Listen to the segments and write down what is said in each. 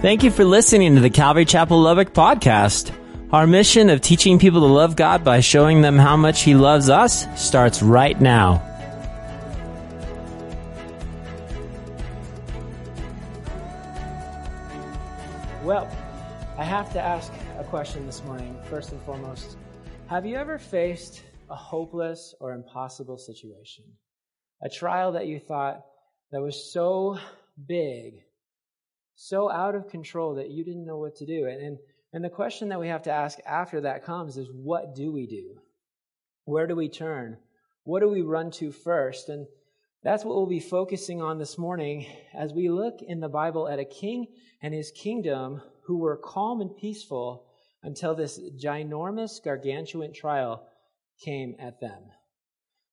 Thank you for listening to the Calvary Chapel Lubbock podcast. Our mission of teaching people to love God by showing them how much He loves us starts right now. Well, I have to ask a question this morning, first and foremost. Have you ever faced a hopeless or impossible situation? A trial that you thought that was so big so out of control that you didn't know what to do. And, and, and the question that we have to ask after that comes is what do we do? Where do we turn? What do we run to first? And that's what we'll be focusing on this morning as we look in the Bible at a king and his kingdom who were calm and peaceful until this ginormous, gargantuan trial came at them.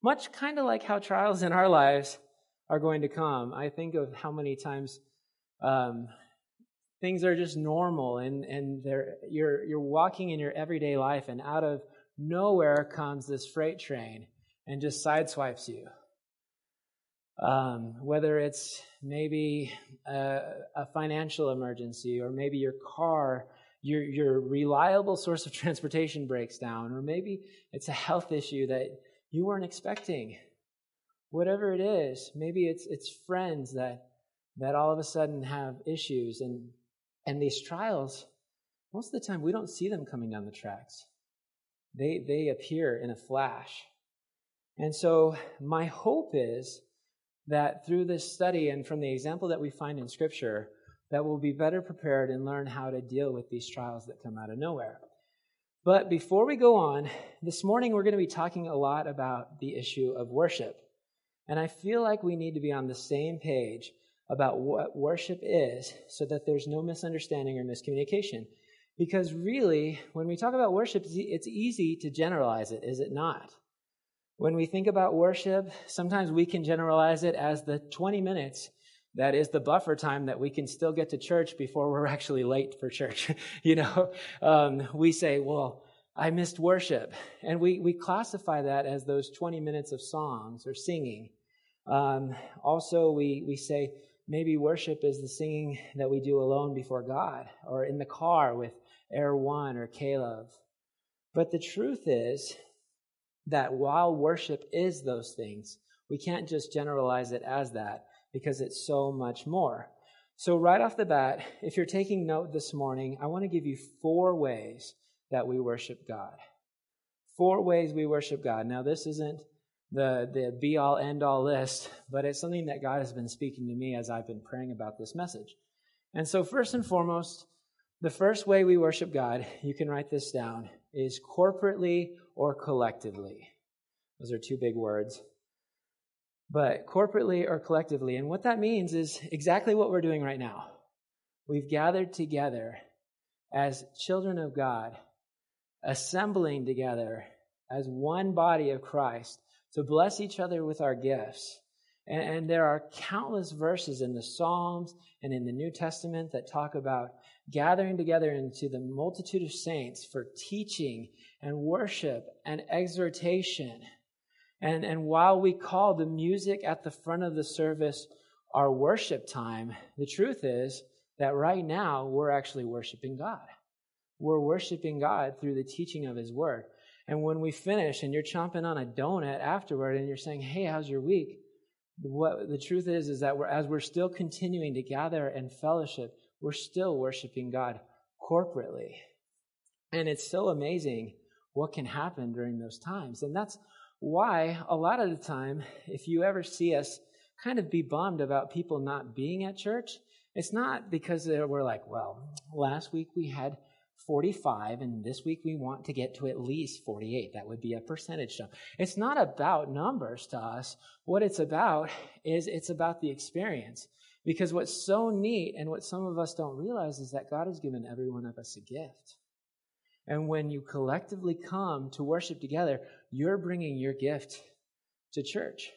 Much kind of like how trials in our lives are going to come. I think of how many times um, things are just normal and, and you're, you're walking in your everyday life and out of nowhere comes this freight train and just sideswipes you. Um, whether it's maybe a, a, financial emergency or maybe your car, your, your reliable source of transportation breaks down, or maybe it's a health issue that you weren't expecting. Whatever it is, maybe it's, it's friends that that all of a sudden have issues. And and these trials most of the time we don't see them coming down the tracks. They they appear in a flash. And so my hope is that through this study and from the example that we find in scripture that we'll be better prepared and learn how to deal with these trials that come out of nowhere. But before we go on this morning we're going to be talking a lot about the issue of worship. And i feel like we need to be on the same page about what worship is so that there's no misunderstanding or miscommunication. Because really, when we talk about worship, it's easy to generalize it, is it not? When we think about worship, sometimes we can generalize it as the 20 minutes that is the buffer time that we can still get to church before we're actually late for church. you know, um, we say, well, I missed worship. And we, we classify that as those 20 minutes of songs or singing. Um, also, we, we say, Maybe worship is the singing that we do alone before God or in the car with One or K-LOVE. But the truth is that while worship is those things, we can't just generalize it as that because it's so much more. So, right off the bat, if you're taking note this morning, I want to give you four ways that we worship God. Four ways we worship God. Now, this isn't the, the be all end all list, but it's something that God has been speaking to me as I've been praying about this message. And so, first and foremost, the first way we worship God, you can write this down, is corporately or collectively. Those are two big words. But corporately or collectively. And what that means is exactly what we're doing right now. We've gathered together as children of God, assembling together as one body of Christ to bless each other with our gifts. And, and, there are countless verses in the Psalms and in the New Testament that talk about gathering together into the multitude of saints for teaching and worship and exhortation. And, and while we call the music at the front of the service our worship time, the truth is that right now we're actually worshiping God. We're worshiping God through the teaching of His Word. And when we finish and you're chomping on a donut afterward and you're saying, Hey, how's your week? What the truth is, is that we're, as we're still continuing to gather and fellowship, we're still worshiping God corporately. And it's so amazing what can happen during those times. And that's why a lot of the time, if you ever see us kind of be bummed about people not being at church, it's not because we're like, well, last week we had 45, and this week we want to get to at least 48. That would be a percentage jump. It's not about numbers to us. What it's about is it's about the experience. Because what's so neat and what some of us don't realize is that God has given every one of us a gift. And when you collectively come to worship together, you're bringing your gift to church.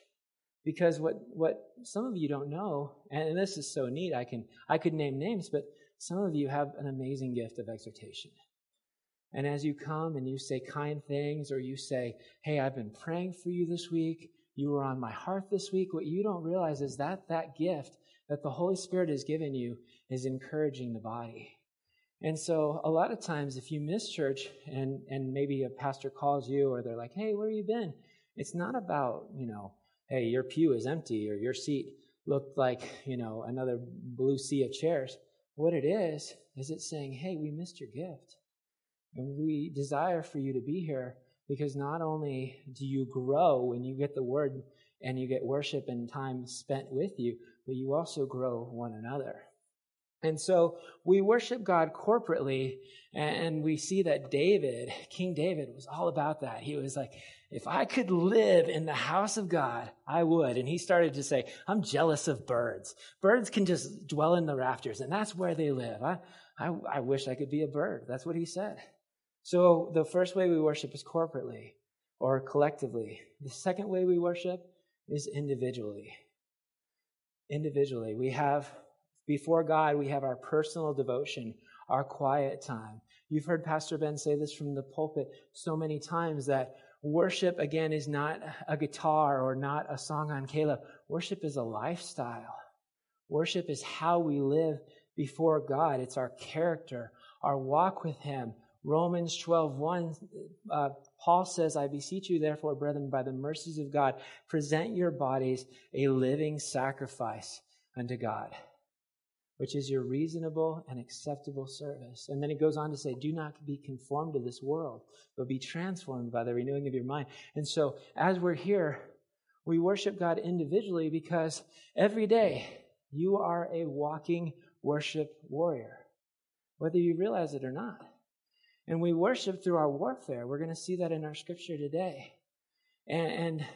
Because what, what some of you don't know, and this is so neat, I can, I could name names, but some of you have an amazing gift of exhortation. And as you come and you say kind things, or you say, Hey, I've been praying for you this week, you were on my heart this week, what you don't realize is that that gift that the Holy Spirit has given you is encouraging the body. And so a lot of times if you miss church and, and maybe a pastor calls you or they're like, hey, where have you been? It's not about, you know, hey, your pew is empty or your seat looked like, you know, another blue sea of chairs. What it is, is it's saying, hey, we missed your gift. And we desire for you to be here because not only do you grow when you get the word and you get worship and time spent with you, but you also grow one another. And so we worship God corporately, and we see that David, King David, was all about that. He was like, if I could live in the house of God, I would. And he started to say, I'm jealous of birds. Birds can just dwell in the rafters, and that's where they live. I, I, I wish I could be a bird. That's what he said. So the first way we worship is corporately or collectively. The second way we worship is individually. Individually. We have, before God, we have our personal devotion, our quiet time. You've heard Pastor Ben say this from the pulpit so many times that worship, again, is not a guitar or not a song on K-LOVE. Worship is a lifestyle. Worship is how we live before God. It's our character, our walk with Him. Romans 12, 1, uh, Paul says, I beseech you, therefore, brethren, by the mercies of God, present your bodies a living sacrifice unto God, which is your reasonable and acceptable service. And then he goes on to say, Do not be conformed to this world, but be transformed by the renewing of your mind. And so, as we're here, we worship God individually because every day you are a walking worship warrior, whether you realize it or not. And we worship through our warfare. We're going to see that in our scripture today. And, and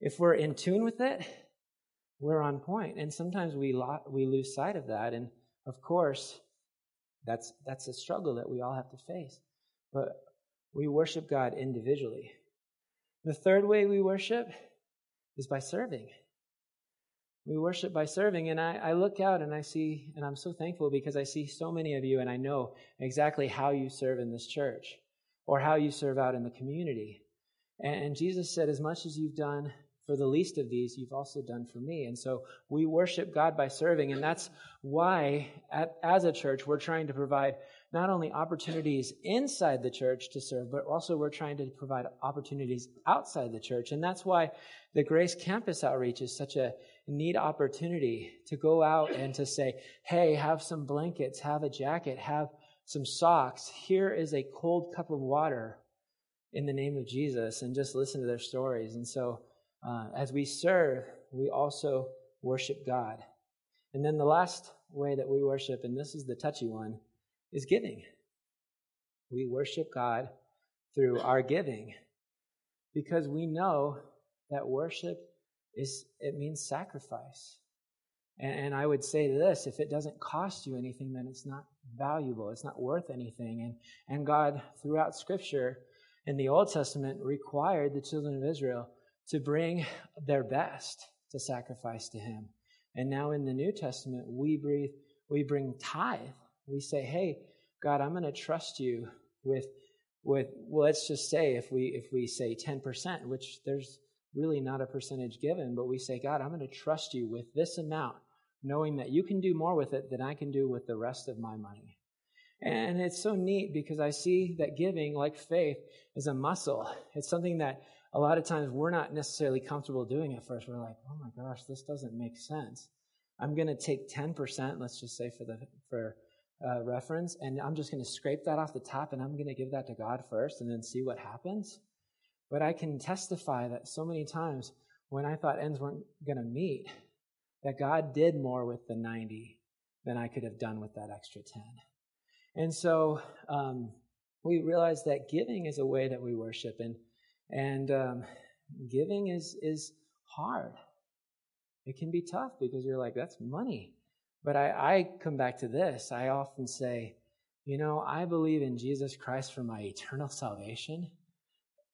if we're in tune with it, we're on point. And sometimes we, lo- we lose sight of that. And of course, that's, that's a struggle that we all have to face. But we worship God individually. The third way we worship is by serving. We worship by serving. And I, I, look out and I see, and I'm so thankful because I see so many of you and I know exactly how you serve in this church or how you serve out in the community. And, and Jesus said, as much as you've done for the least of these, you've also done for me. And so we worship God by serving. And that's why, at, as a church, we're trying to provide not only opportunities inside the church to serve, but also we're trying to provide opportunities outside the church. And that's why the Grace Campus Outreach is such a neat opportunity to go out and to say, hey, have some blankets, have a jacket, have some socks. Here is a cold cup of water in the name of Jesus, and just listen to their stories. And so, uh, as we serve, we also worship God. And then the last way that we worship, and this is the touchy one, is giving. We worship God through our giving because we know that worship is it means sacrifice. And, and, I would say this, if it doesn't cost you anything, then it's not valuable. It's not worth anything. And, and God, throughout scripture in the Old Testament, required the children of Israel to bring their best to sacrifice to him. And now in the New Testament, we breathe, we bring tithe. We say, hey, God, I'm going to trust you with, with, well, let's just say if we, if we say 10%, which there's, really not a percentage given, but we say, God, I'm going to trust you with this amount, knowing that you can do more with it than I can do with the rest of my money. And it's so neat because I see that giving, like faith, is a muscle. It's something that a lot of times we're not necessarily comfortable doing at first. We're like, oh my gosh, this doesn't make sense. I'm going to take 10%, let's just say for the, for, uh, reference, and I'm just going to scrape that off the top and I'm going to give that to God first and then see what happens. But I can testify that so many times when I thought ends weren't going to meet, that God did more with the 90 than I could have done with that extra 10. And so um, we realize that giving is a way that we worship, and and um, giving is is hard. It can be tough because you're like, that's money. But I, I come back to this. I often say, you know, I believe in Jesus Christ for my eternal salvation.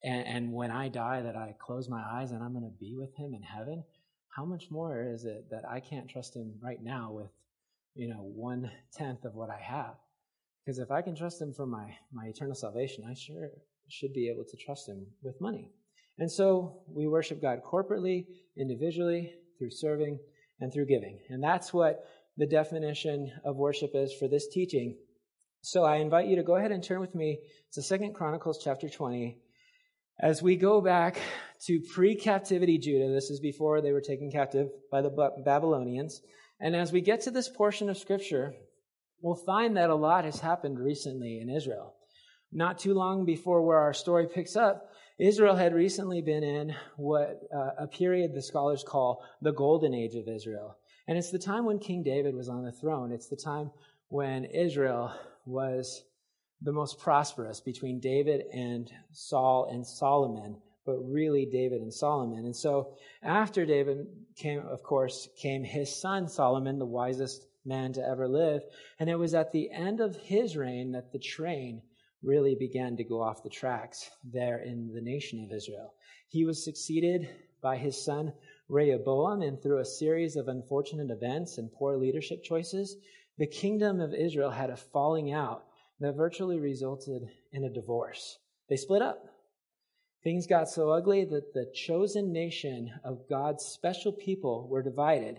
And, and when I die, that I close my eyes and I'm going to be with him in heaven, how much more is it that I can't trust him right now with, you know, one tenth of what I have? Because if I can trust him for my, my eternal salvation, I sure should be able to trust him with money. And so we worship God corporately, individually, through serving. and through giving. And that's what the definition of worship is for this teaching. So I invite you to go ahead and turn with me to Second Chronicles chapter 20. As we go back to pre-captivity Judah, this is before they were taken captive by the Babylonians. And as we get to this portion of scripture, we'll find that a lot has happened recently in Israel. Not too long before where our story picks up, Israel had recently been in what uh, a period the scholars call the golden age of Israel. And it's the time when King David was on the throne. It's the time when Israel was the most prosperous between David and Saul and Solomon, but really David and Solomon. And so after David came, of course, came his son Solomon, the wisest man to ever live. And it was at the end of his reign that the train really began to go off the tracks there in the nation of Israel. He was succeeded by his son Rehoboam, and through a series of unfortunate events and poor leadership choices, the kingdom of Israel had a falling out that virtually resulted in a divorce. They split up. Things got so ugly that the chosen nation of God's special people were divided.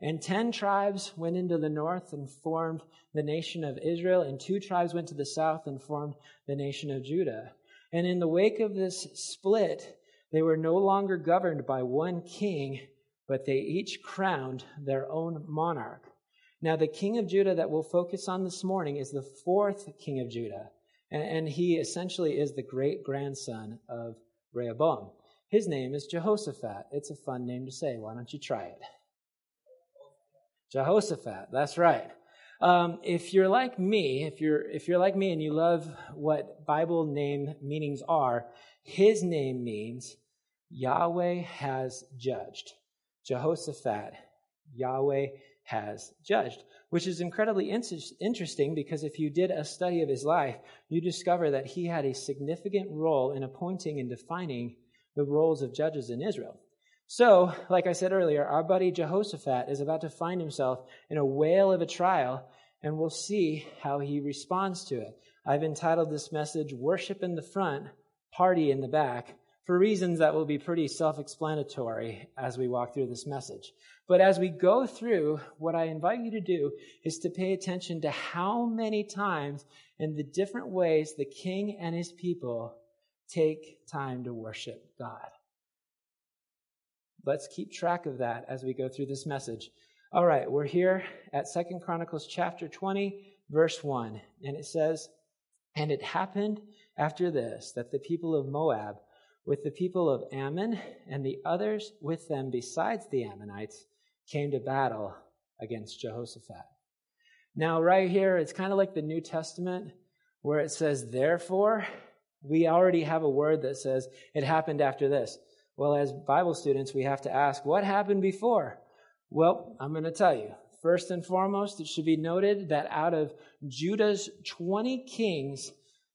And ten tribes went into the north and formed the nation of Israel, and two tribes went to the south and formed the nation of Judah. And in the wake of this split, they were no longer governed by one king, but they each crowned their own monarch. Now, the king of Judah that we'll focus on this morning is the fourth king of Judah, and he essentially is the great grandson of Rehoboam. His name is Jehoshaphat. It's a fun name to say. Why don't you try it? Jehoshaphat. That's right. Um, if you're like me, if you're if you're like me and you love what Bible name meanings are, his name means Yahweh has judged. Jehoshaphat, Yahweh has judged, which is incredibly interesting because if you did a study of his life, you discover that he had a significant role in appointing and defining the roles of judges in Israel. So, like I said earlier, our buddy Jehoshaphat is about to find himself in a whale of a trial, and we'll see how he responds to it. I've entitled this message, Worship in the Front, Party in the Back, for reasons that will be pretty self explanatory as we walk through this message. But as we go through, what I invite you to do is to pay attention to how many times and the different ways the king and his people take time to worship God. Let's keep track of that as we go through this message. All right, we're here at Second Chronicles chapter 20, verse 1, and it says, And it happened after this that the people of Moab, with the people of Ammon and the others with them besides the Ammonites, came to battle against Jehoshaphat. Now, right here, it's kind of like the New Testament where it says, therefore, we already have a word that says it happened after this. Well, as Bible students, we have to ask, what happened before? Well, I'm going to tell you. First and foremost, it should be noted that out of Judah's 20 kings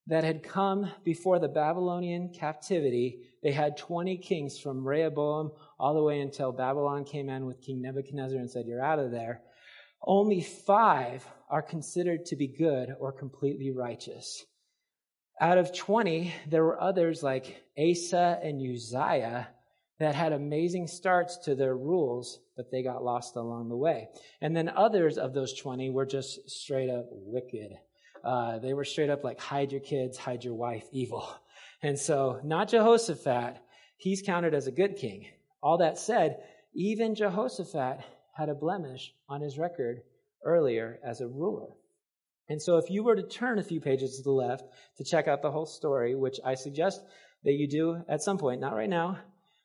that had come before the Babylonian captivity, they had 20 kings from Rehoboam all the way until Babylon came in with King Nebuchadnezzar and said, You're out of there. Only five are considered to be good or completely righteous. Out of 20, there were others like Asa and Uzziah that had amazing starts to their rules, but they got lost along the way. And then others of those 20 were just straight up wicked. Uh, they were straight up like, hide your kids, hide your wife, evil. And so, not Jehoshaphat, he's counted as a good king. All that said, even Jehoshaphat had a blemish on his record earlier as a ruler. And so, if you were to turn a few pages to the left to check out the whole story, which I suggest that you do at some point, not right now.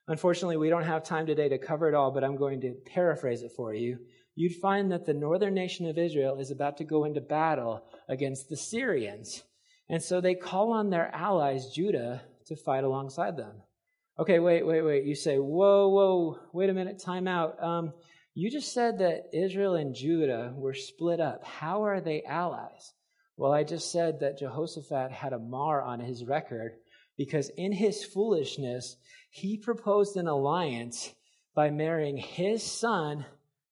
Unfortunately, we don't have time today to cover it all, but I'm going to paraphrase it for you. You'd find that the northern nation of Israel is about to go into battle against the Syrians. And so they call on their allies, Judah, to fight alongside them. Okay, wait, wait, wait. You say, whoa, whoa, wait a minute, time out. Um, you just said that Israel and Judah were split up. How are they allies? Well, I just said that Jehoshaphat had a mar on his record because in his foolishness, he proposed an alliance by marrying his son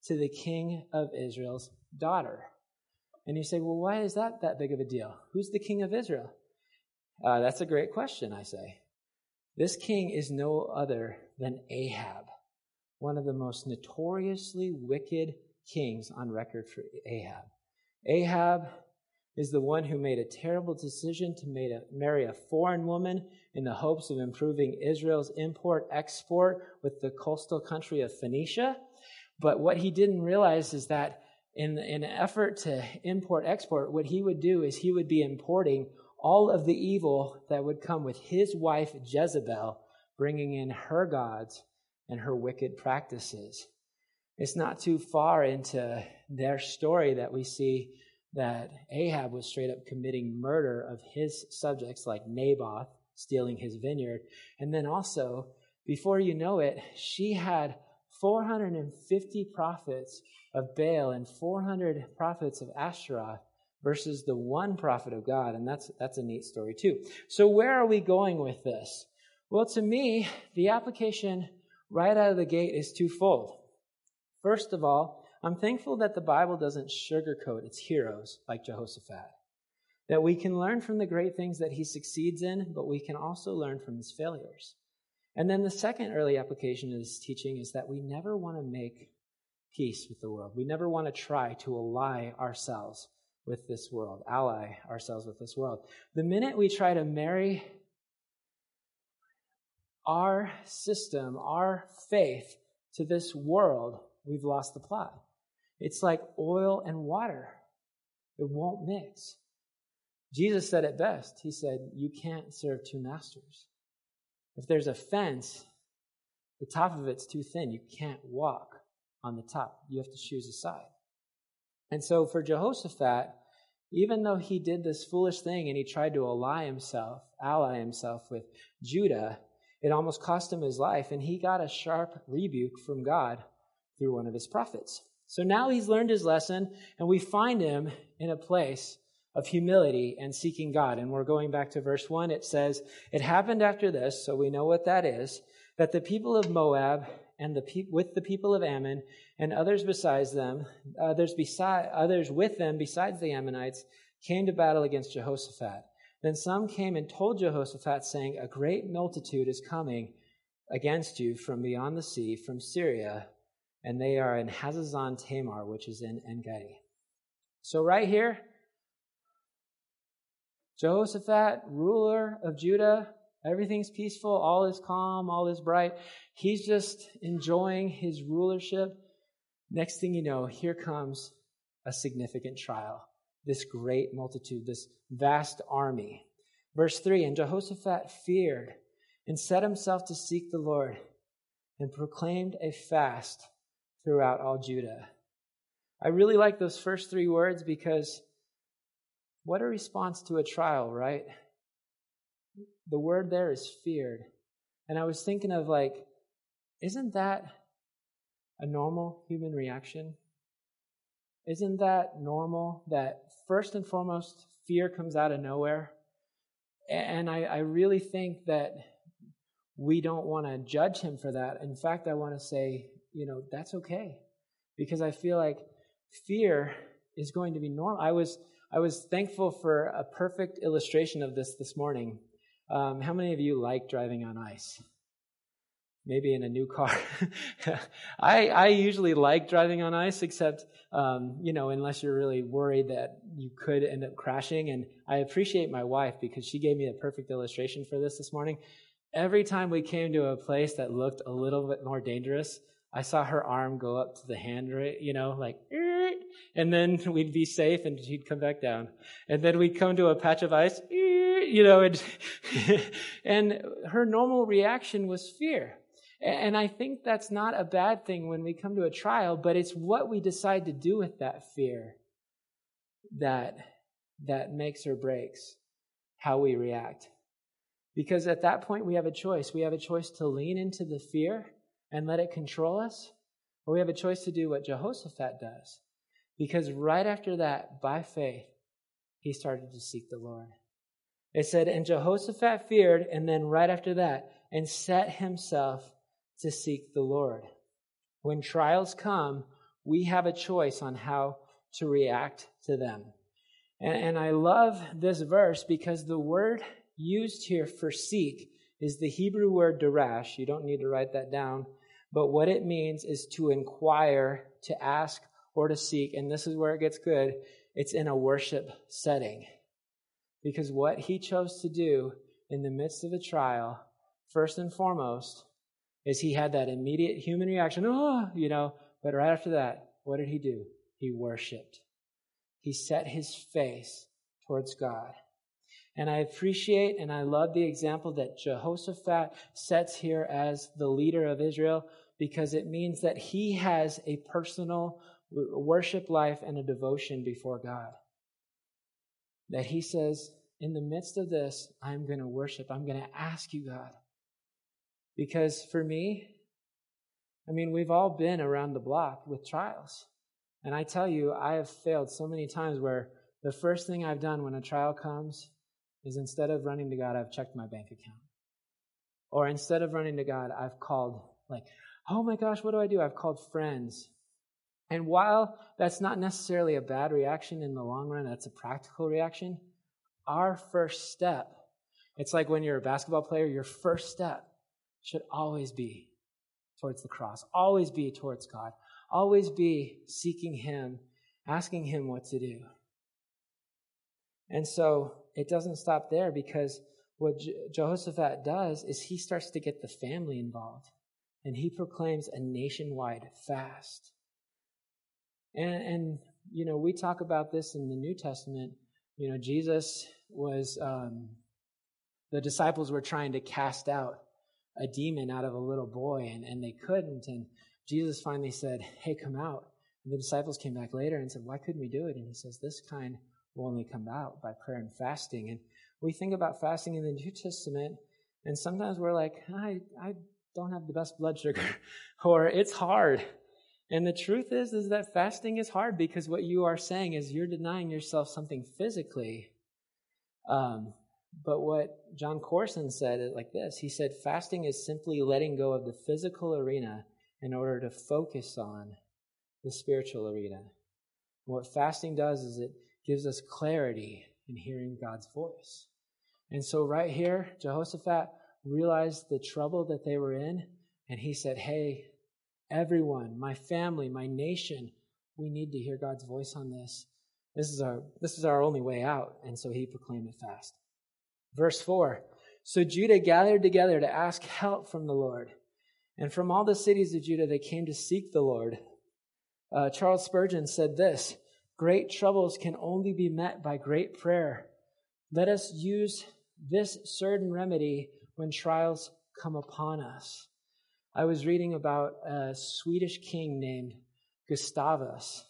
to the king of Israel's daughter. And you say, well, why is that that big of a deal? Who's the king of Israel? Uh, that's a great question, I say. This king is no other than Ahab one of the most notoriously wicked kings on record for Ahab. Ahab is the one who made a terrible decision to a, marry a foreign woman in the hopes of improving Israel's import export with the coastal country of Phoenicia. But what he didn't realize is that in, in an effort to import export, what he would do is he would be importing all of the evil that would come with his wife Jezebel, bringing in her gods and her wicked practices. It's not too far into their story that we see that Ahab was straight up committing murder of his subjects, like Naboth, stealing his vineyard. And then also, before you know it, she had 450 prophets of Baal and 400 prophets of Asherah versus the one prophet of God. And that's, that's a neat story too. So where are we going with this? Well, to me, the application right out of the gate is twofold. First of all, I'm thankful that the Bible doesn't sugarcoat its heroes like Jehoshaphat. That we can learn from the great things that he succeeds in, but we can also learn from his failures. And then the second early application of this teaching is that we never want to make peace with the world. We never want to try to ally ourselves with this world, ally ourselves with this world. The minute we try to marry our system, our faith to this world, we've lost the plot. It's like oil and water. It won't mix. Jesus said it best. He said, You can't serve two masters. If there's a fence, the top of it's too thin. You can't walk on the top. You have to choose a side. And so for Jehoshaphat, even though he did this foolish thing and he tried to ally himself, ally himself with Judah, it almost cost him his life, and he got a sharp rebuke from God through one of his prophets. So now he's learned his lesson, and we find him in a place of humility and seeking God. And we're going back to verse 1. It says, It happened after this, so we know what that is, that the people of Moab and the pe- with the people of Ammon and others besides them, others beside others with them besides the Ammonites, came to battle against Jehoshaphat. Then some came and told Jehoshaphat, saying, A great multitude is coming against you from beyond the sea, from Syria, and they are in Hazazon Tamar, which is in Engedi. So, right here, Jehoshaphat, ruler of Judah, everything's peaceful, all is calm, all is bright. He's just enjoying his rulership. Next thing you know, here comes a significant trial. This great multitude, this vast army. Verse 3 And Jehoshaphat feared and set himself to seek the Lord and proclaimed a fast throughout all Judah. I really like those first three words because what a response to a trial, right? The word there is feared. And I was thinking of like, isn't that a normal human reaction? Isn't that normal that first and foremost, fear comes out of nowhere? And I, I really think that we don't want to judge him for that. In fact, I want to say, you know, that's okay. Because I feel like fear is going to be normal. I was, I was thankful for a perfect illustration of this this morning. Um, how many of you like driving on ice? Maybe in a new car. I, I usually like driving on ice, except, um, you know, unless you're really worried that you could end up crashing. And I appreciate my wife because she gave me a perfect illustration for this this morning. Every time we came to a place that looked a little bit more dangerous, I saw her arm go up to the hand, you know, like, and then we'd be safe and she'd come back down. And then we'd come to a patch of ice, you know, and, and her normal reaction was fear. And I think that's not a bad thing when we come to a trial, but it's what we decide to do with that fear that, that makes or breaks how we react. Because at that point, we have a choice. We have a choice to lean into the fear and let it control us, or we have a choice to do what Jehoshaphat does. Because right after that, by faith, he started to seek the Lord. It said, and Jehoshaphat feared, and then right after that, and set himself to seek the Lord. When trials come, we have a choice on how to react to them. And, and I love this verse because the word used here for seek is the Hebrew word darash. You don't need to write that down. but what it means is to inquire, to ask, or to seek. And this is where it gets good. It's in a worship setting. Because what he chose to do in the midst of a trial, first and foremost, is he had that immediate human reaction, oh, you know, but right after that, what did he do? He worshiped. He set his face towards God. And I appreciate and I love the example that Jehoshaphat sets here as the leader of Israel because it means that he has a personal worship life and a devotion before God. That he says, in the midst of this, I'm going to worship. I'm going to ask you, God. Because for me, I mean, we've all been around the block with trials. And I tell you, I have failed so many times where the first thing I've done when a trial comes is instead of running to God, I've checked my bank account. Or instead of running to God, I've called, like, oh my gosh, what do I do? I've called friends. And while that's not necessarily a bad reaction in the long run, that's a practical reaction, our first step, it's like when you're a basketball player, your first step should always be towards the cross, always be towards God, always be seeking Him, asking Him what to do. And so it doesn't stop there because what Jehoshaphat does is he starts to get the family involved and he proclaims a nationwide fast. And, and, you know, we talk about this in the New Testament. You know, Jesus was, um, the disciples were trying to cast out a demon out of a little boy and, and they couldn't. And Jesus finally said, Hey, come out. And the disciples came back later and said, Why couldn't we do it? And he says, This kind will only come out by prayer and fasting. And we think about fasting in the New Testament, and sometimes we're like, I, I don't have the best blood sugar, or it's hard. And the truth is, is that fasting is hard because what you are saying is you're denying yourself something physically. Um, but what Jon Courson said is like this. He said, fasting is simply letting go of the physical arena in order to focus on the spiritual arena. what fasting does is it gives us clarity in hearing God's voice. And so, right here, Jehoshaphat realized the trouble that they were in, and he said, Hey, everyone, my family, my nation, we need to hear God's voice on this. This is our, this is our only way out. And so he proclaimed it fast. Verse 4 So Judah gathered together to ask help from the Lord. And from all the cities of Judah, they came to seek the Lord. Uh, Charles Spurgeon said this Great troubles can only be met by great prayer. Let us use this certain remedy when trials come upon us. I was reading about a Swedish king named Gustavus,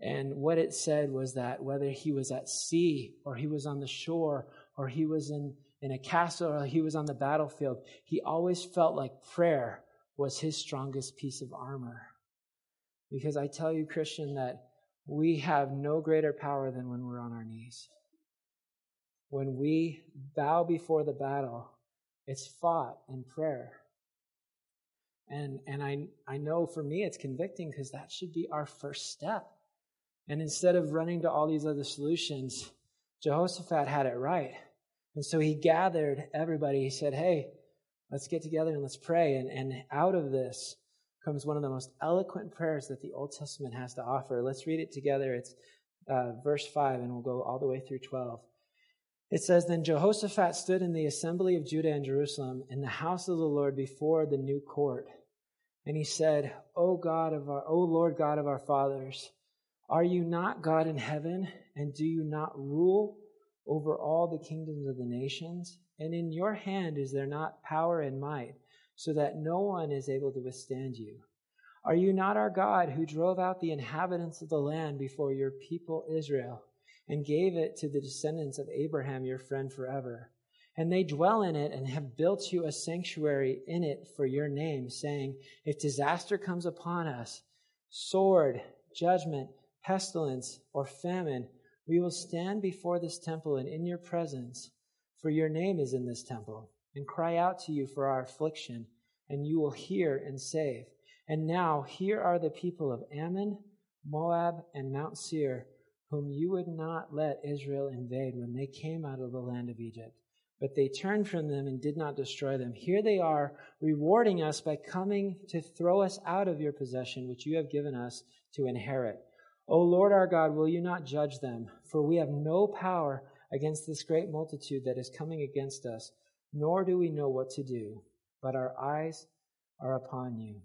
and what it said was that whether he was at sea or he was on the shore or he was in, in a castle or he was on the battlefield, he always felt like prayer was his strongest piece of armor. Because I tell you, Christian, that we have no greater power than when we're on our knees. When we bow before the battle, it's fought in prayer. And, and I, I know for me it's convicting because that should be our first step. And instead of running to all these other solutions, Jehoshaphat had it right. And so he gathered everybody. He said, Hey, let's get together and let's pray. And, and out of this, comes one of the most eloquent prayers that the Old Testament has to offer. Let's read it together. It's uh, verse 5, and we'll go all the way through 12. It says, Then Jehoshaphat stood in the assembly of Judah and Jerusalem in the house of the Lord before the new court. And he said, O God of our, O Lord God of our fathers, are you not God in heaven? And do you not rule over all the kingdoms of the nations? And in your hand is there not power and might? so that no one is able to withstand you. Are you not our God who drove out the inhabitants of the land before your people Israel and gave it to the descendants of Abraham, your friend forever? And they dwell in it and have built you a sanctuary in it for your name, saying, If disaster comes upon us, sword, judgment, pestilence, or famine, we will stand before this temple and in your presence, for your name is in this temple and cry out to you for our affliction, and you will hear and save. And now here are the people of Ammon, Moab, and Mount Seir, whom you would not let Israel invade when they came out of the land of Egypt. but they turned from them and did not destroy them. Here they are, rewarding us by coming to throw us out of your possession, which you have given us to inherit. O Lord our God, will you not judge them? For we have no power against this great multitude that is coming against us, nor do we know what to do, but our eyes are upon you.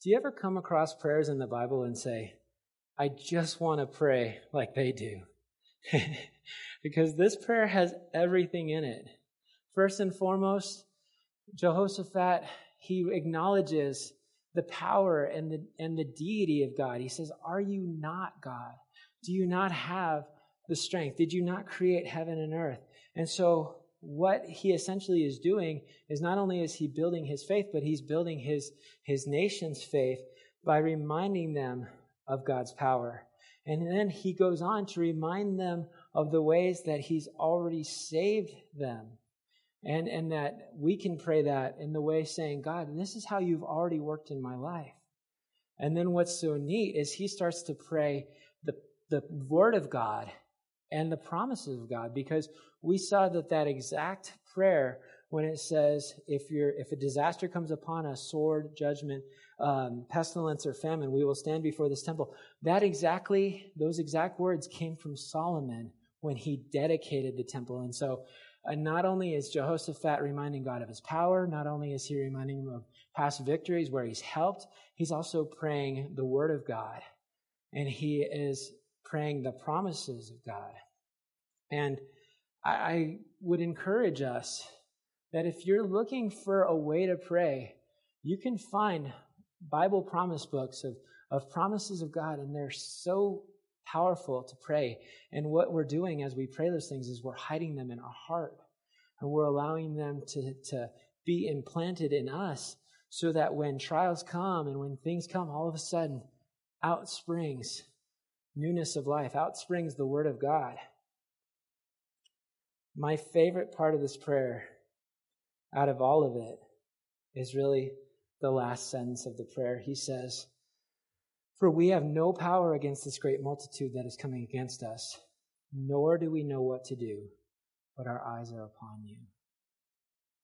Do you ever come across prayers in the Bible and say, I just want to pray like they do? because this prayer has everything in it. First and foremost, Jehoshaphat, he acknowledges the power and the, and the deity of God. He says, Are you not God? Do you not have the strength? Did you not create heaven and earth? And so what he essentially is doing is not only is he building his faith, but he's building his, his nation's faith by reminding them of God's power. And then he goes on to remind them of the ways that he's already saved them. And, and that we can pray that in the way saying, God, this is how you've already worked in my life. And then what's so neat is he starts to pray the, the word of God and the promises of God because we saw that that exact prayer when it says if you're if a disaster comes upon us sword judgment um, pestilence or famine we will stand before this temple that exactly those exact words came from solomon when he dedicated the temple and so uh, not only is jehoshaphat reminding god of his power not only is he reminding him of past victories where he's helped he's also praying the word of god. And he is praying the promises of god. And I, I would encourage us that if you're looking for a way to pray, you can find Bible promise books of, of promises of God, and they're so powerful to pray. And what we're doing as we pray those things is we're hiding them in our heart, and we're allowing them to, to be implanted in us so that when trials come and when things come, all of a sudden, out springs newness of life, out springs the Word of God. My favorite part of this prayer, out of all of it, is really the last sentence of the prayer. He says, For we have no power against this great multitude that is coming against us, nor do we know what to do, but our eyes are upon you.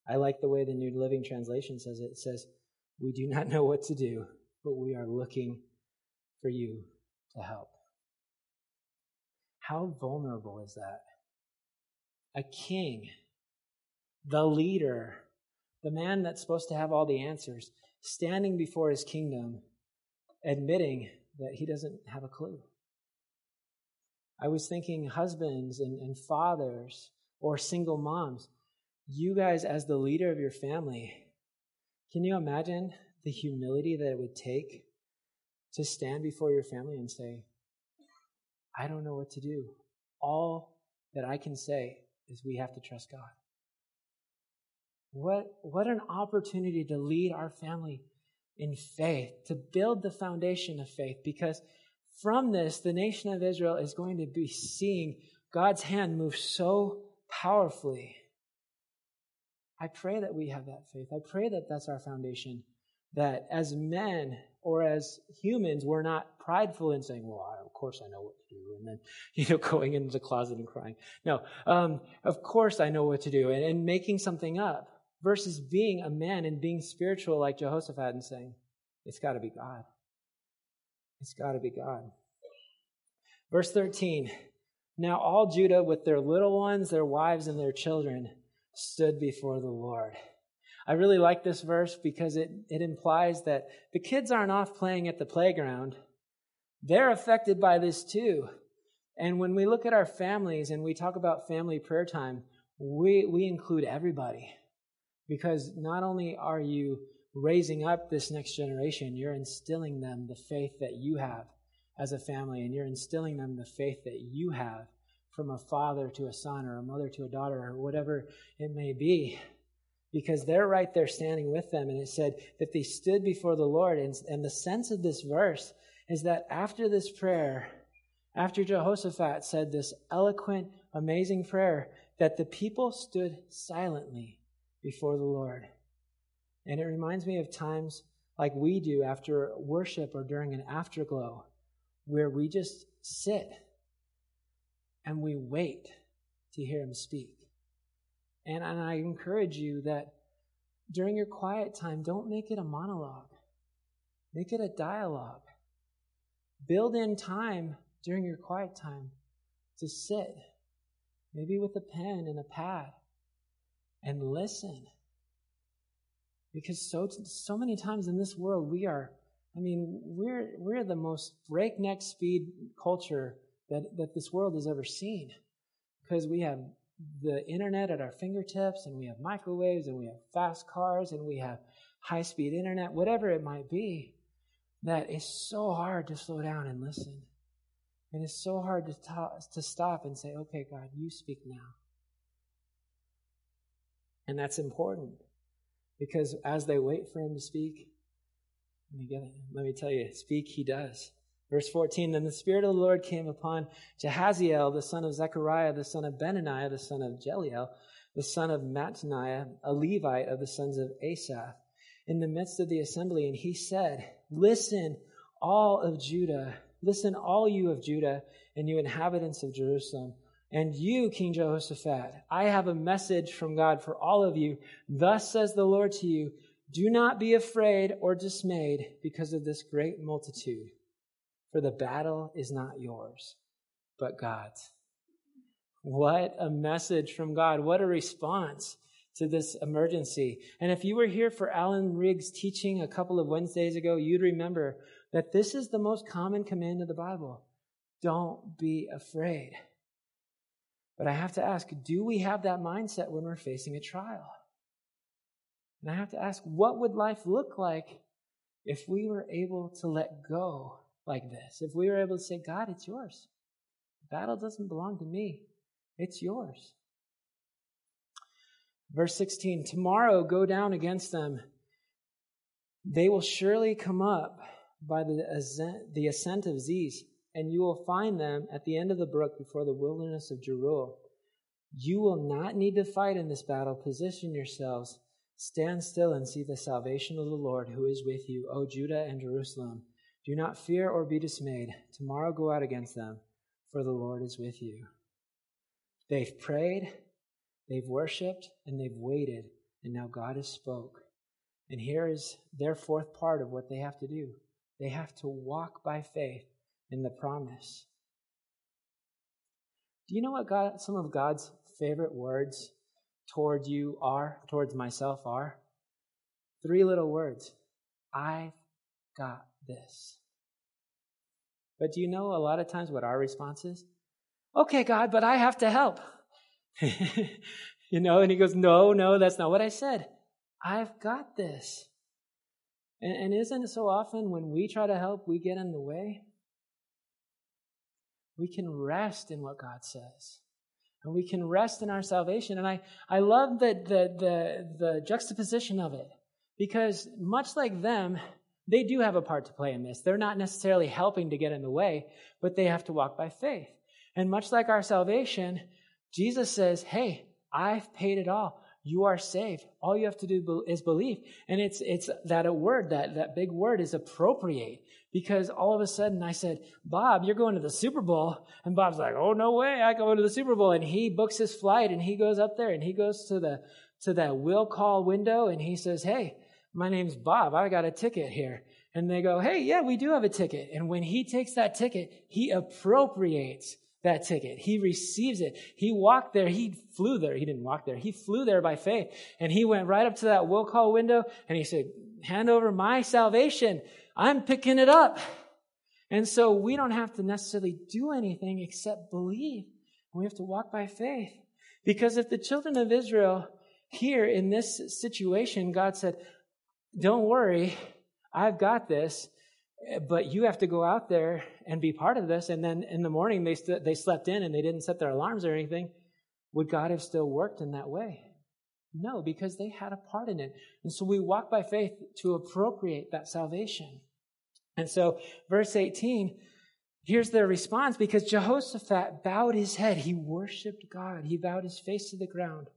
I like the way the New Living Translation says it. It says, We do not know what to do, but we are looking for you to help. How vulnerable is that? a king, the leader, the man that's supposed to have all the answers, standing before his kingdom, admitting that he doesn't have a clue. I was thinking husbands and, and fathers or single moms, you guys, as the leader of your family, can you imagine the humility that it would take to stand before your family and say, I don't know what to do. All that I can say is we have to trust God. What, what an opportunity to lead our family in faith, to build the foundation of faith, because from this, the nation of Israel is going to be seeing God's hand move so powerfully. I pray that we have that faith. I pray that that's our foundation. That as men or as humans, we're not prideful in saying, well, I, of course I know what to do. And then, you know, going into the closet and crying. No, um, of course I know what to do and, and making something up versus being a man and being spiritual like Jehoshaphat and saying, it's got to be God. It's got to be God. Verse 13. Now all Judah with their little ones, their wives, and their children stood before the Lord. I really like this verse because it, it implies that the kids aren't off playing at the playground. They're affected by this too. And when we look at our families and we talk about family prayer time, we, we include everybody. Because not only are you raising up this next generation, you're instilling them the faith that you have as a family, and you're instilling them the faith that you have from a father to a son or a mother to a daughter or whatever it may be because they're right there standing with them. And it said that they stood before the Lord. And, and the sense of this verse is that after this prayer, after Jehoshaphat said this eloquent, amazing prayer, that the people stood silently before the Lord. And it reminds me of times like we do after worship or during an afterglow, where we just sit and we wait to hear him speak. And, and I encourage you that during your quiet time, don't make it a monologue. Make it a dialogue. Build in time during your quiet time to sit, maybe with a pen and a pad, and listen. Because so, so many times in this world, we are, I mean, we're, we're the most breakneck speed culture that, that this world has ever seen. Because we have the internet at our fingertips, and we have microwaves, and we have fast cars, and we have high speed internet, whatever it might be, that it's so hard to slow down and listen. And it's so hard to, to stop and say, okay, God, you speak now. And that's important because as they wait for him to speak, let me get. Let me tell you, speak he does. Verse 14, then the Spirit of the Lord came upon Jahaziel, the son of Zechariah, the son of Benaniah, the son of Jeliel, the son of Mattaniah, a Levite of the sons of Asaph, in the midst of the assembly. And he said, Listen, all of Judah, listen, all you of Judah, and you inhabitants of Jerusalem. And you, King Jehoshaphat, I have a message from God for all of you. Thus says the Lord to you, do not be afraid or dismayed because of this great multitude for the battle is not yours, but God's. What a message from God. What a response to this emergency. And if you were here for Alan Riggs' teaching a couple of Wednesdays ago, you'd remember that this is the most common command of the Bible. Don't be afraid. But I have to ask, do we have that mindset when we're facing a trial? And I have to ask, what would life look like if we were able to let go like this. If we were able to say, God, it's yours. The battle doesn't belong to me, it's yours. Verse 16 Tomorrow go down against them. They will surely come up by the ascent, the ascent of Ziz, and you will find them at the end of the brook before the wilderness of Jeruel. You will not need to fight in this battle. Position yourselves. Stand still and see the salvation of the Lord who is with you, O Judah and Jerusalem. Do not fear or be dismayed. Tomorrow go out against them, for the Lord is with you. They've prayed, they've worshiped, and they've waited, and now God has spoke. And here is their fourth part of what they have to do. They have to walk by faith in the promise. Do you know what God, some of God's favorite words toward you are, towards myself are? Three little words. I've got this. But do you know a lot of times what our response is? Okay, God, but I have to help. you know, and he goes, No, no, that's not what I said. I've got this. And, and isn't it so often when we try to help, we get in the way? We can rest in what God says. And we can rest in our salvation. And I, I love the, the, the, the juxtaposition of it. Because much like them, they do have a part to play in this. They're not necessarily helping to get in the way, but they have to walk by faith. And much like our salvation, Jesus says, Hey, I've paid it all. You are saved. All you have to do is believe. And it's, it's that a word, that, that big word is appropriate. Because all of a sudden I said, Bob, you're going to the Super Bowl. And Bob's like, Oh, no way. I go to the Super Bowl. And he books his flight and he goes up there and he goes to the, to that will call window and he says, Hey, my name's Bob. I got a ticket here. And they go, Hey, yeah, we do have a ticket. And when he takes that ticket, he appropriates that ticket. He receives it. He walked there. He flew there. He didn't walk there. He flew there by faith. And he went right up to that will call window and he said, hand over my salvation. I'm picking it up. And so we don't have to necessarily do anything except believe. We have to walk by faith. Because if the children of Israel here in this situation, God said, don't worry, I've got this, but you have to go out there and be part of this. And then in the morning, they, st- they slept in and they didn't set their alarms or anything. Would God have still worked in that way? No, because they had a part in it. And so we walk by faith to appropriate that salvation. And so, verse 18, here's their response because Jehoshaphat bowed his head. He worshiped God, he bowed his face to the ground.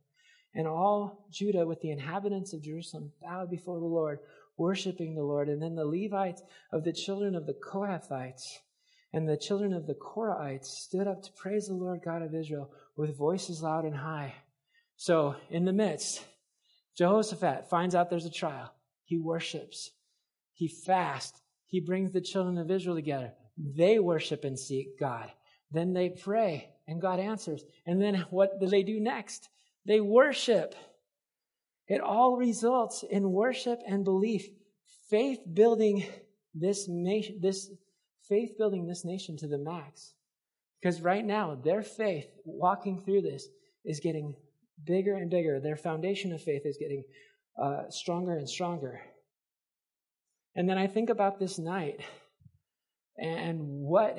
And all Judah, with the inhabitants of Jerusalem, bowed before the Lord, worshiping the Lord. And then the Levites of the children of the Kohathites And the children of the Korahites stood up to praise the Lord God of Israel with voices loud and high. So, in the midst, Jehoshaphat finds out there's a trial. He worships. He fasts. He brings the children of Israel together. They worship and seek God. Then they pray, and God answers. And then what do they do next? They worship. It all results in worship and belief, faith building this nation, this faith building this nation to the max. Because right now, their faith walking through this is getting bigger and bigger. Their foundation of faith is getting uh, stronger and stronger. And then I think about this night and what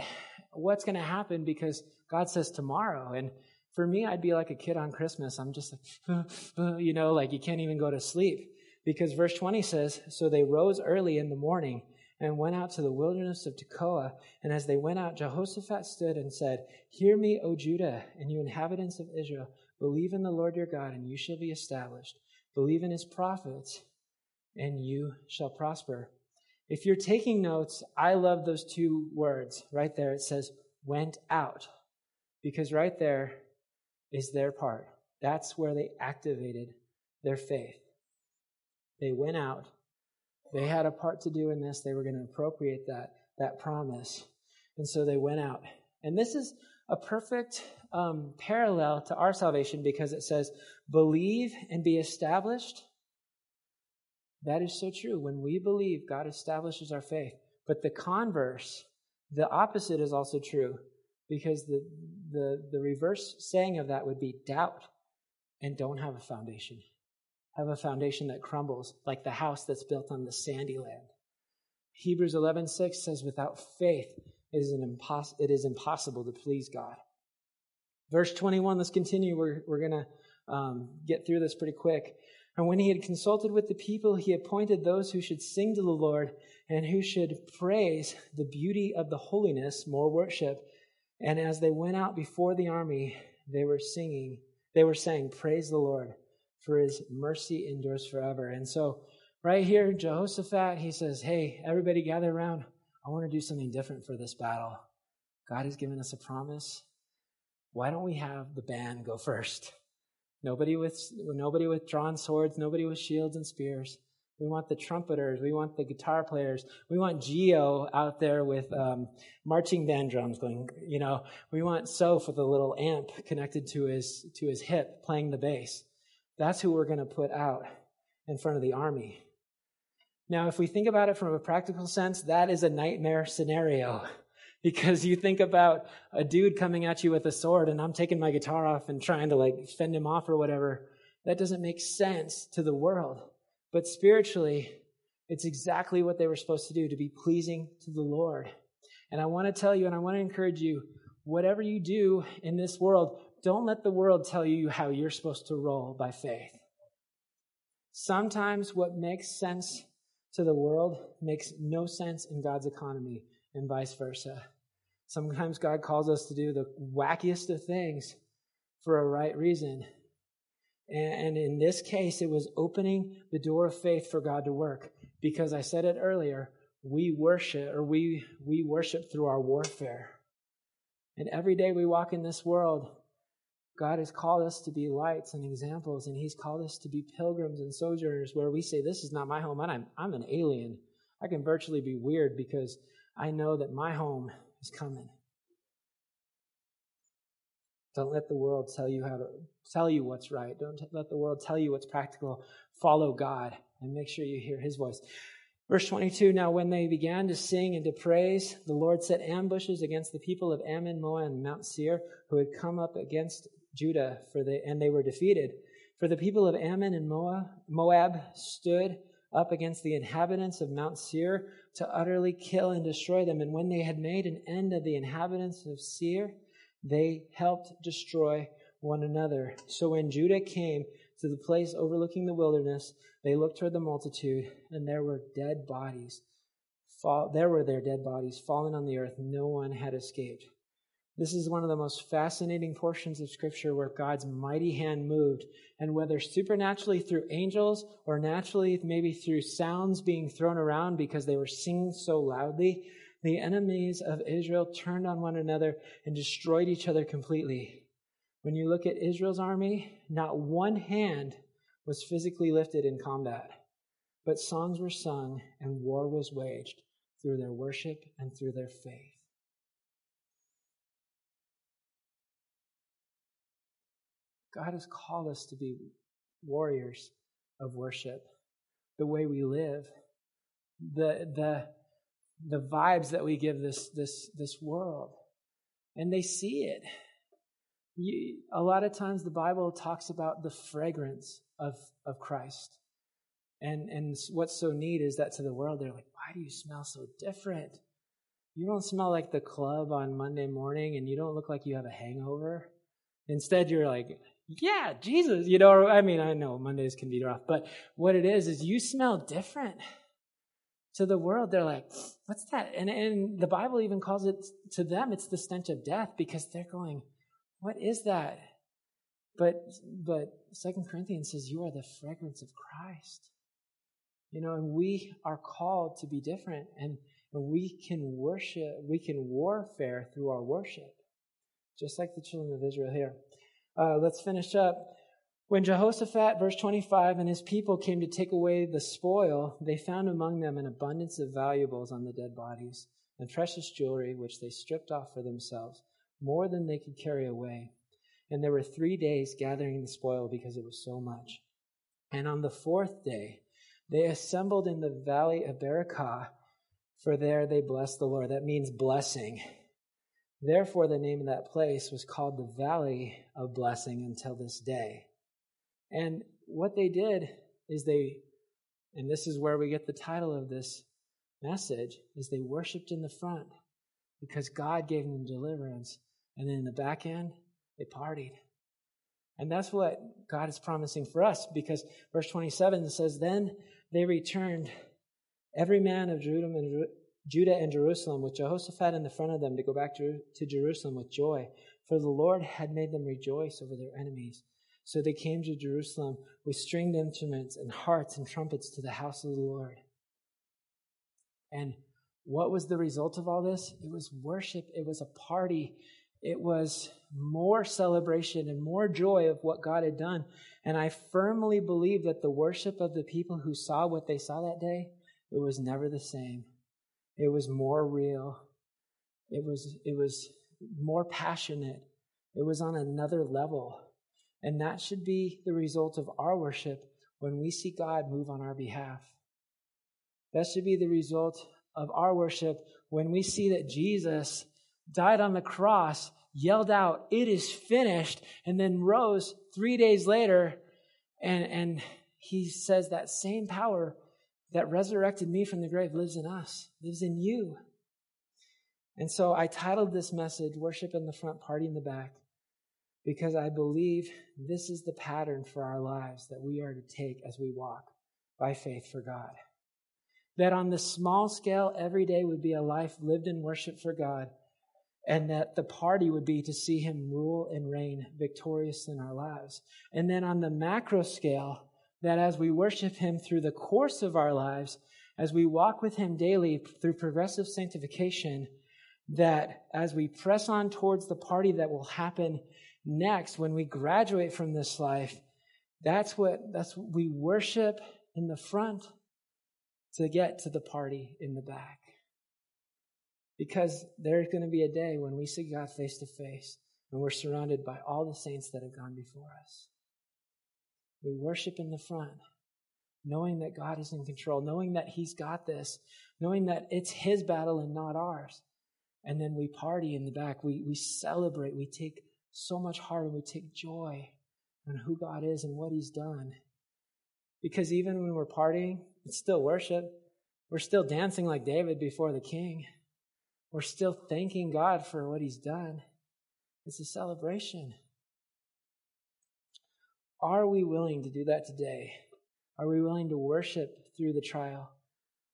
what's going to happen because God says tomorrow. And for me, I'd be like a kid on Christmas. I'm just like, you know, like you can't even go to sleep. Because verse 20 says, So they rose early in the morning and went out to the wilderness of Tekoa. And as they went out, Jehoshaphat stood and said, Hear me, O Judah, and you inhabitants of Israel. Believe in the Lord your God, and you shall be established. Believe in his prophets, and you shall prosper. If you're taking notes, I love those two words right there. It says, went out. Because right there is their part. That's where they activated their faith. They went out. They had a part to do in this. They were going to appropriate that, that promise. And so they went out. And this is a perfect um, parallel to our salvation because it says, believe and be established. That is so true. When we believe, God establishes our faith. But the converse, the opposite is also true because the, the, the reverse saying of that would be doubt and don't have a foundation. Have a foundation that crumbles like the house that's built on the sandy land. Hebrews 11:6 says without faith it is, an impos- it is impossible to please God. Verse 21, let's continue. We're, we're going to um, get through this pretty quick. And when he had consulted with the people, he appointed those who should sing to the Lord and who should praise the beauty of the holiness, more worship. And as they went out before the army, they were singing, they were saying, Praise the Lord, for his mercy endures forever. And so, right here, Jehoshaphat, he says, Hey, everybody gather around. I want to do something different for this battle. God has given us a promise. Why don't we have the band go first? Nobody with, nobody with drawn swords, nobody with shields and spears. We want the trumpeters. We want the guitar players. We want Geo out there with um, marching band drums going. You know, we want Soph with a little amp connected to his to his hip playing the bass. That's who we're going to put out in front of the army. Now, if we think about it from a practical sense, that is a nightmare scenario because you think about a dude coming at you with a sword and I'm taking my guitar off and trying to like fend him off or whatever. That doesn't make sense to the world. But spiritually, it's exactly what they were supposed to do to be pleasing to the Lord. And I want to tell you and I want to encourage you whatever you do in this world, don't let the world tell you how you're supposed to roll by faith. Sometimes what makes sense to the world makes no sense in God's economy and vice versa. Sometimes God calls us to do the wackiest of things for a right reason. And in this case, it was opening the door of faith for God to work. Because I said it earlier, we worship or we, we worship through our warfare. And every day we walk in this world, God has called us to be lights and examples, and He's called us to be pilgrims and sojourners where we say, This is not my home, I'm, I'm an alien. I can virtually be weird because I know that my home is coming. Don't let the world tell you how to tell you what's right. Don't let the world tell you what's practical. Follow God and make sure you hear his voice. Verse 22 Now, when they began to sing and to praise, the Lord set ambushes against the people of Ammon, Moab, and Mount Seir, who had come up against Judah, for the, and they were defeated. For the people of Ammon and Moab, Moab stood up against the inhabitants of Mount Seir to utterly kill and destroy them. And when they had made an end of the inhabitants of Seir, they helped destroy one another. So when Judah came to the place overlooking the wilderness, they looked toward the multitude, and there were dead bodies. Fall, there were their dead bodies fallen on the earth. No one had escaped. This is one of the most fascinating portions of Scripture where God's mighty hand moved. And whether supernaturally through angels or naturally maybe through sounds being thrown around because they were singing so loudly, The enemies of Israel turned on one another and destroyed each other completely. When you look at Israel's army, not one hand was physically lifted in combat, but songs were sung and war was waged through their worship and through their faith. God has called us to be warriors of worship. The way we live, the, the, the vibes that we give this, this, this world. And they see it. You, a lot of times the Bible talks about the fragrance of, of Christ. And, and what's so neat is that to the world, they're like, why do you smell so different? You don't smell like the club on Monday morning and you don't look like you have a hangover. Instead, you're like, yeah, Jesus, you know, I mean, I know Mondays can be rough, but what it is, is you smell different. To the world, they're like, what's that? And, and the Bible even calls it, to them, it's the stench of death because they're going, what is that? But, but Second Corinthians says, you are the fragrance of Christ. You know, and we are called to be different and, and we can worship, we can warfare through our worship, just like the children of Israel here. Uh, let's finish up. When Jehoshaphat, verse 25, and his people came to take away the spoil, they found among them an abundance of valuables on the dead bodies and precious jewelry, which they stripped off for themselves, more than they could carry away. And there were three days gathering the spoil because it was so much. And on the fourth day, they assembled in the valley of Berachah, for there they blessed the Lord. That means blessing. Therefore, the name of that place was called the Valley of Blessing until this day. And what they did is they, and this is where we get the title of this message, is they worshiped in the front because God gave them deliverance. And then in the back end, they partied. And that's what God is promising for us because verse 27 says, Then they returned, every man of Judah and Jerusalem, with Jehoshaphat in the front of them, to go back to Jerusalem with joy, for the Lord had made them rejoice over their enemies. So they came to Jerusalem with stringed instruments and harps and trumpets to the house of the Lord. And what was the result of all this? It was worship, it was a party, it was more celebration and more joy of what God had done. And I firmly believe that the worship of the people who saw what they saw that day, it was never the same. It was more real. It was, it was more passionate. It was on another level. And that should be the result of our worship when we see God move on our behalf. That should be the result of our worship when we see that Jesus died on the cross, yelled out, It is finished, and then rose three days later. And, and he says that same power that resurrected me from the grave lives in us, lives in you. And so I titled this message, Worship in the Front, Party in the Back, because I believe this is the pattern for our lives that we are to take as we walk by faith for God. That on the small scale, every day would be a life lived in worship for God, and that the party would be to see Him rule and reign victorious in our lives. And then on the macro scale, that as we worship Him through the course of our lives, as we walk with Him daily through progressive sanctification, that as we press on towards the party that will happen next when we graduate from this life, that's what, that's what we worship in the front to get to the party in the back. Because there's going to be a day when we see God face to face and we're surrounded by all the saints that have gone before us. We worship in the front, knowing that God is in control, knowing that He's got this, knowing that it's His battle and not ours. And then we party in the back. We, we celebrate. We take so much and we take joy in who God is and what He's done. Because even when we're partying, it's still worship. We're still dancing like David before the king. We're still thanking God for what He's done. It's a celebration. Are we willing to do that today? Are we willing to worship through the trial?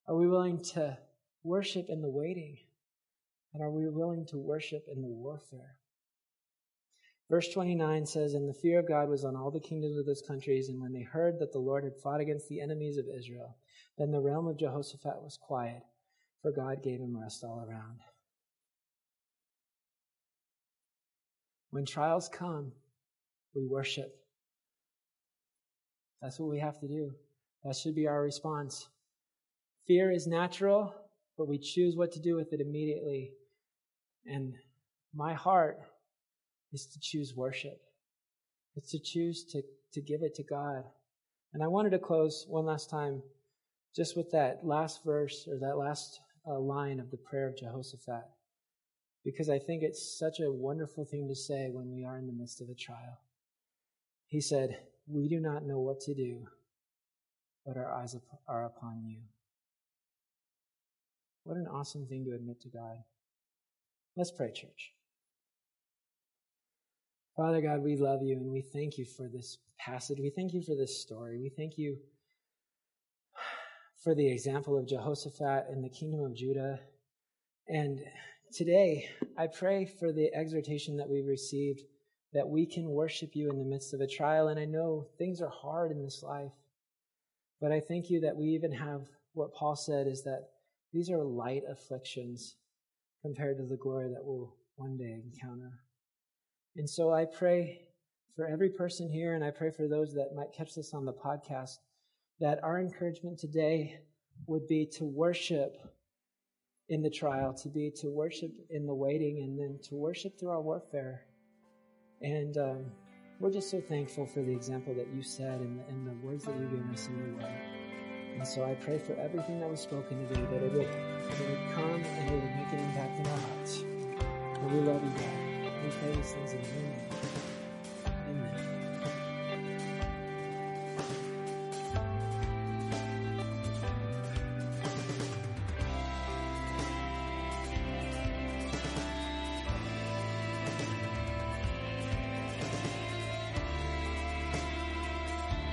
Are we willing to worship in the waiting? And are we willing to worship in the warfare? Verse 29 says, And the fear of God was on all the kingdoms of those countries, and when they heard that the Lord had fought against the enemies of Israel, then the realm of Jehoshaphat was quiet. for God gave him rest all around. When trials come, we worship. That's what we have to do. That should be our response. Fear is natural, but we choose what to do with it immediately. And my heart is to choose worship. It's to choose to, to give it to God. And I wanted to close one last time just with that last verse or that last uh, line of the prayer of Jehoshaphat, because I think it's such a wonderful thing to say when we are in the midst of a trial. He said, We do not know what to do, but our eyes are upon you. What an awesome thing to admit to God. Let's pray, church. Father God, we love you and we thank you for this passage. We thank you for this story. We thank you for the example of Jehoshaphat and the kingdom of Judah. And today, I pray for the exhortation that we've received that we can worship you in the midst of a trial. And I know things are hard in this life, but I thank you that we even have what Paul said is that these are light afflictions compared to the glory that we'll one day encounter. And so I pray for every person here, and I pray for those that might catch this on the podcast, that our encouragement today would be to worship in the trial, to be to worship in the waiting, and then to worship through our warfare. And um, we're just so thankful for the example that you said and the, and the words that you've given us in your word. And so I pray for everything that was spoken today that it would